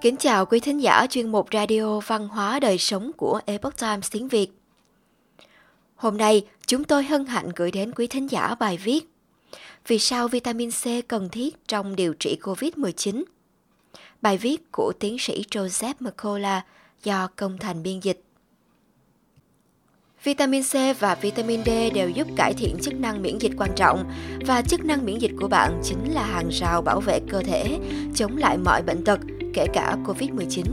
Kính chào quý thính giả chuyên mục Radio Văn hóa Đời Sống của Epoch Times tiếng Việt. Hôm nay, chúng tôi hân hạnh gửi đến quý thính giả bài viết Vì sao vitamin C cần thiết trong điều trị COVID-19? Bài viết của tiến sĩ Joseph McCullough do Công Thành biên dịch. Vitamin C và vitamin D đều giúp cải thiện chức năng miễn dịch quan trọng và chức năng miễn dịch của bạn chính là hàng rào bảo vệ cơ thể chống lại mọi bệnh tật, kể cả COVID-19.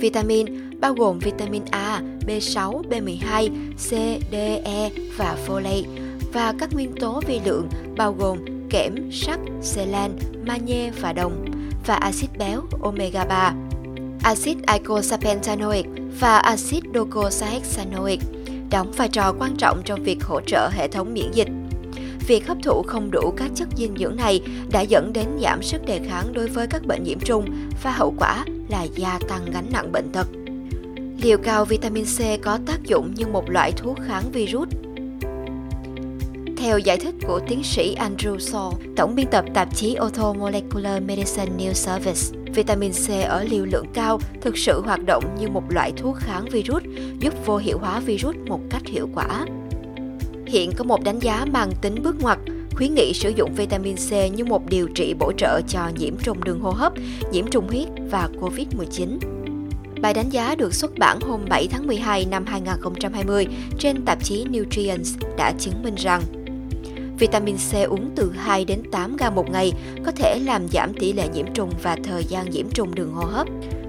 Vitamin bao gồm vitamin A, B6, B12, C, D, E và folate và các nguyên tố vi lượng bao gồm kẽm, sắt, selan, magie và đồng và axit béo omega 3 axit eicosapentaenoic và axit docosahexaenoic đóng vai trò quan trọng trong việc hỗ trợ hệ thống miễn dịch. Việc hấp thụ không đủ các chất dinh dưỡng này đã dẫn đến giảm sức đề kháng đối với các bệnh nhiễm trùng và hậu quả là gia tăng gánh nặng bệnh tật. Liều cao vitamin C có tác dụng như một loại thuốc kháng virus theo giải thích của tiến sĩ Andrew Saul, tổng biên tập tạp chí Orthomolecular Medicine News Service, vitamin C ở liều lượng cao thực sự hoạt động như một loại thuốc kháng virus, giúp vô hiệu hóa virus một cách hiệu quả. Hiện có một đánh giá mang tính bước ngoặt khuyến nghị sử dụng vitamin C như một điều trị bổ trợ cho nhiễm trùng đường hô hấp, nhiễm trùng huyết và COVID-19. Bài đánh giá được xuất bản hôm 7 tháng 12 năm 2020 trên tạp chí Nutrients đã chứng minh rằng Vitamin C uống từ 2 đến 8 gram một ngày có thể làm giảm tỷ lệ nhiễm trùng và thời gian nhiễm trùng đường hô hấp.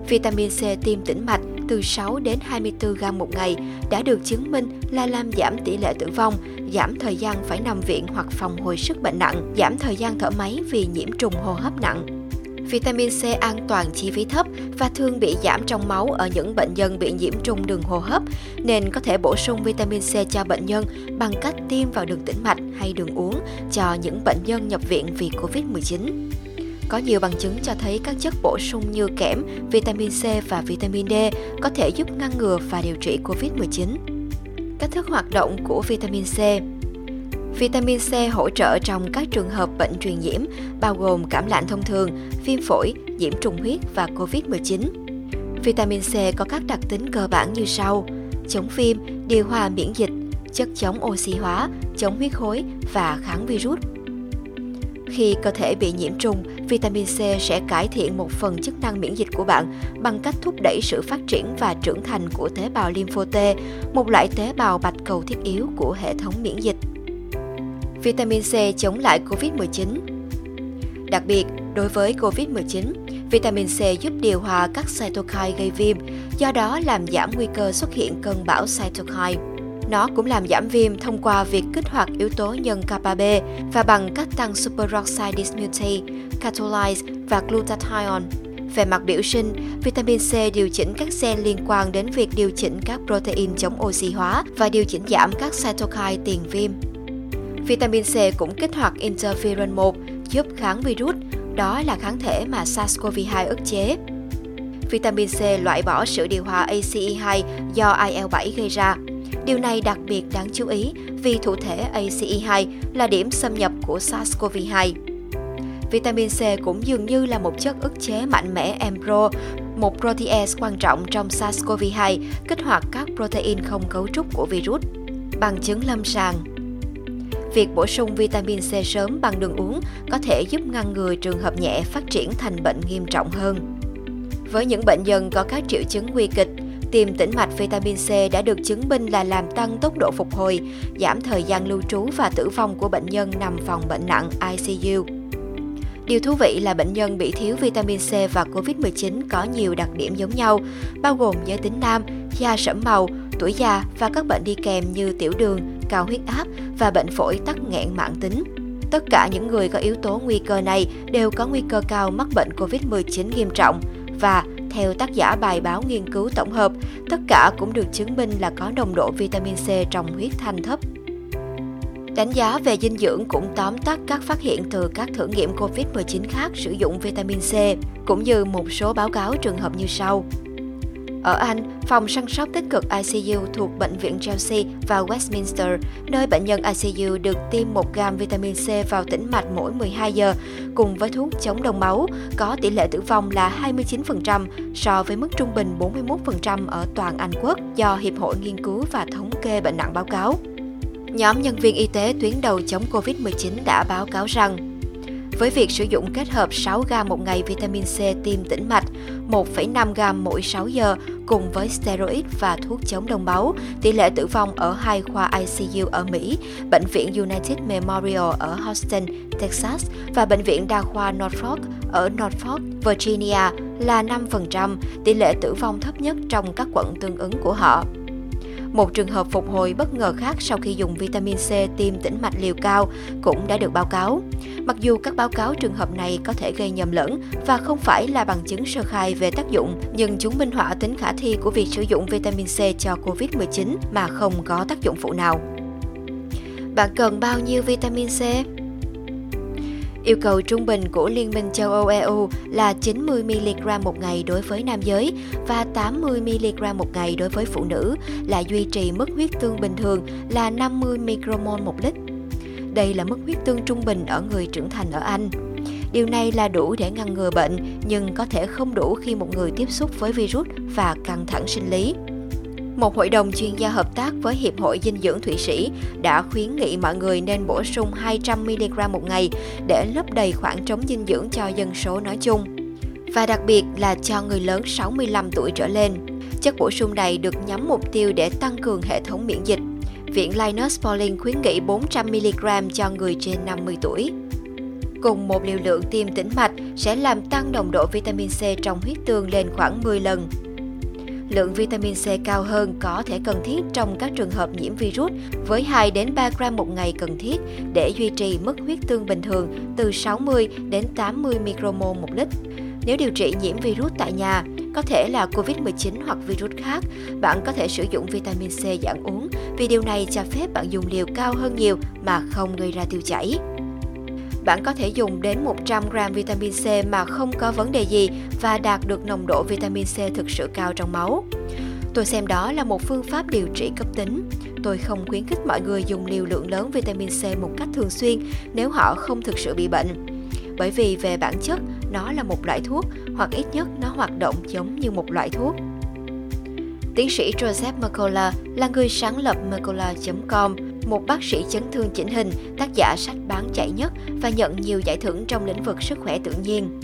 Vitamin C tiêm tĩnh mạch từ 6 đến 24 gram một ngày đã được chứng minh là làm giảm tỷ lệ tử vong, giảm thời gian phải nằm viện hoặc phòng hồi sức bệnh nặng, giảm thời gian thở máy vì nhiễm trùng hô hấp nặng. Vitamin C an toàn chi phí thấp và thường bị giảm trong máu ở những bệnh nhân bị nhiễm trùng đường hô hấp, nên có thể bổ sung vitamin C cho bệnh nhân bằng cách tiêm vào đường tĩnh mạch hay đường uống cho những bệnh nhân nhập viện vì Covid-19. Có nhiều bằng chứng cho thấy các chất bổ sung như kẽm, vitamin C và vitamin D có thể giúp ngăn ngừa và điều trị COVID-19. Cách thức hoạt động của vitamin C Vitamin C hỗ trợ trong các trường hợp bệnh truyền nhiễm, bao gồm cảm lạnh thông thường, viêm phổi, nhiễm trùng huyết và COVID-19. Vitamin C có các đặc tính cơ bản như sau: chống viêm, điều hòa miễn dịch, chất chống oxy hóa, chống huyết khối và kháng virus. Khi cơ thể bị nhiễm trùng, vitamin C sẽ cải thiện một phần chức năng miễn dịch của bạn bằng cách thúc đẩy sự phát triển và trưởng thành của tế bào lympho T, một loại tế bào bạch cầu thiết yếu của hệ thống miễn dịch. Vitamin C chống lại COVID-19 Đặc biệt, đối với COVID-19, vitamin C giúp điều hòa các cytokine gây viêm, do đó làm giảm nguy cơ xuất hiện cơn bão cytokine. Nó cũng làm giảm viêm thông qua việc kích hoạt yếu tố nhân kappa B và bằng cách tăng superoxide dismutase, catalase và glutathione. Về mặt biểu sinh, vitamin C điều chỉnh các gen liên quan đến việc điều chỉnh các protein chống oxy hóa và điều chỉnh giảm các cytokine tiền viêm. Vitamin C cũng kích hoạt interferon 1 giúp kháng virus, đó là kháng thể mà SARS-CoV-2 ức chế. Vitamin C loại bỏ sự điều hòa ACE2 do IL-7 gây ra. Điều này đặc biệt đáng chú ý vì thụ thể ACE2 là điểm xâm nhập của SARS-CoV-2. Vitamin C cũng dường như là một chất ức chế mạnh mẽ Mpro, một protease quan trọng trong SARS-CoV-2, kích hoạt các protein không cấu trúc của virus. Bằng chứng lâm sàng, Việc bổ sung vitamin C sớm bằng đường uống có thể giúp ngăn ngừa trường hợp nhẹ phát triển thành bệnh nghiêm trọng hơn. Với những bệnh nhân có các triệu chứng nguy kịch, tiêm tĩnh mạch vitamin C đã được chứng minh là làm tăng tốc độ phục hồi, giảm thời gian lưu trú và tử vong của bệnh nhân nằm phòng bệnh nặng ICU. Điều thú vị là bệnh nhân bị thiếu vitamin C và COVID-19 có nhiều đặc điểm giống nhau, bao gồm giới tính nam, da sẫm màu, tuổi già và các bệnh đi kèm như tiểu đường, cao huyết áp và bệnh phổi tắc nghẽn mãn tính. Tất cả những người có yếu tố nguy cơ này đều có nguy cơ cao mắc bệnh COVID-19 nghiêm trọng và theo tác giả bài báo nghiên cứu tổng hợp, tất cả cũng được chứng minh là có nồng độ vitamin C trong huyết thanh thấp. Đánh giá về dinh dưỡng cũng tóm tắt các phát hiện từ các thử nghiệm COVID-19 khác sử dụng vitamin C, cũng như một số báo cáo trường hợp như sau. Ở Anh, phòng săn sóc tích cực ICU thuộc Bệnh viện Chelsea và Westminster, nơi bệnh nhân ICU được tiêm 1 gam vitamin C vào tĩnh mạch mỗi 12 giờ, cùng với thuốc chống đông máu, có tỷ lệ tử vong là 29% so với mức trung bình 41% ở toàn Anh quốc do Hiệp hội Nghiên cứu và Thống kê Bệnh nặng báo cáo. Nhóm nhân viên y tế tuyến đầu chống COVID-19 đã báo cáo rằng với việc sử dụng kết hợp 6 gam một ngày vitamin C tiêm tĩnh mạch, 1,5 gam mỗi 6 giờ cùng với steroid và thuốc chống đông máu, tỷ lệ tử vong ở hai khoa ICU ở Mỹ, Bệnh viện United Memorial ở Houston, Texas và Bệnh viện Đa khoa Norfolk ở Norfolk, Virginia là 5%, tỷ lệ tử vong thấp nhất trong các quận tương ứng của họ. Một trường hợp phục hồi bất ngờ khác sau khi dùng vitamin C tiêm tĩnh mạch liều cao cũng đã được báo cáo. Mặc dù các báo cáo trường hợp này có thể gây nhầm lẫn và không phải là bằng chứng sơ khai về tác dụng, nhưng chúng minh họa tính khả thi của việc sử dụng vitamin C cho COVID-19 mà không có tác dụng phụ nào. Bạn cần bao nhiêu vitamin C? Yêu cầu trung bình của Liên minh châu Âu EU là 90mg một ngày đối với nam giới và 80mg một ngày đối với phụ nữ, là duy trì mức huyết tương bình thường là 50 micromol một lít. Đây là mức huyết tương trung bình ở người trưởng thành ở Anh. Điều này là đủ để ngăn ngừa bệnh, nhưng có thể không đủ khi một người tiếp xúc với virus và căng thẳng sinh lý. Một hội đồng chuyên gia hợp tác với Hiệp hội Dinh dưỡng Thụy Sĩ đã khuyến nghị mọi người nên bổ sung 200mg một ngày để lấp đầy khoảng trống dinh dưỡng cho dân số nói chung. Và đặc biệt là cho người lớn 65 tuổi trở lên. Chất bổ sung này được nhắm mục tiêu để tăng cường hệ thống miễn dịch. Viện Linus Pauling khuyến nghị 400mg cho người trên 50 tuổi. Cùng một liều lượng tiêm tĩnh mạch sẽ làm tăng nồng độ vitamin C trong huyết tương lên khoảng 10 lần lượng vitamin C cao hơn có thể cần thiết trong các trường hợp nhiễm virus với 2 đến 3 gram một ngày cần thiết để duy trì mức huyết tương bình thường từ 60 đến 80 micromol một lít. Nếu điều trị nhiễm virus tại nhà, có thể là COVID-19 hoặc virus khác, bạn có thể sử dụng vitamin C dạng uống vì điều này cho phép bạn dùng liều cao hơn nhiều mà không gây ra tiêu chảy bạn có thể dùng đến 100 gram vitamin C mà không có vấn đề gì và đạt được nồng độ vitamin C thực sự cao trong máu. Tôi xem đó là một phương pháp điều trị cấp tính. Tôi không khuyến khích mọi người dùng liều lượng lớn vitamin C một cách thường xuyên nếu họ không thực sự bị bệnh. Bởi vì về bản chất, nó là một loại thuốc hoặc ít nhất nó hoạt động giống như một loại thuốc. Tiến sĩ Joseph Mercola là người sáng lập Mercola.com, một bác sĩ chấn thương chỉnh hình, tác giả sách bán chạy nhất và nhận nhiều giải thưởng trong lĩnh vực sức khỏe tự nhiên.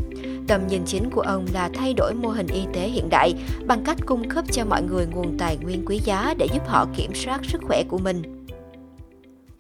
Tầm nhìn chính của ông là thay đổi mô hình y tế hiện đại bằng cách cung cấp cho mọi người nguồn tài nguyên quý giá để giúp họ kiểm soát sức khỏe của mình.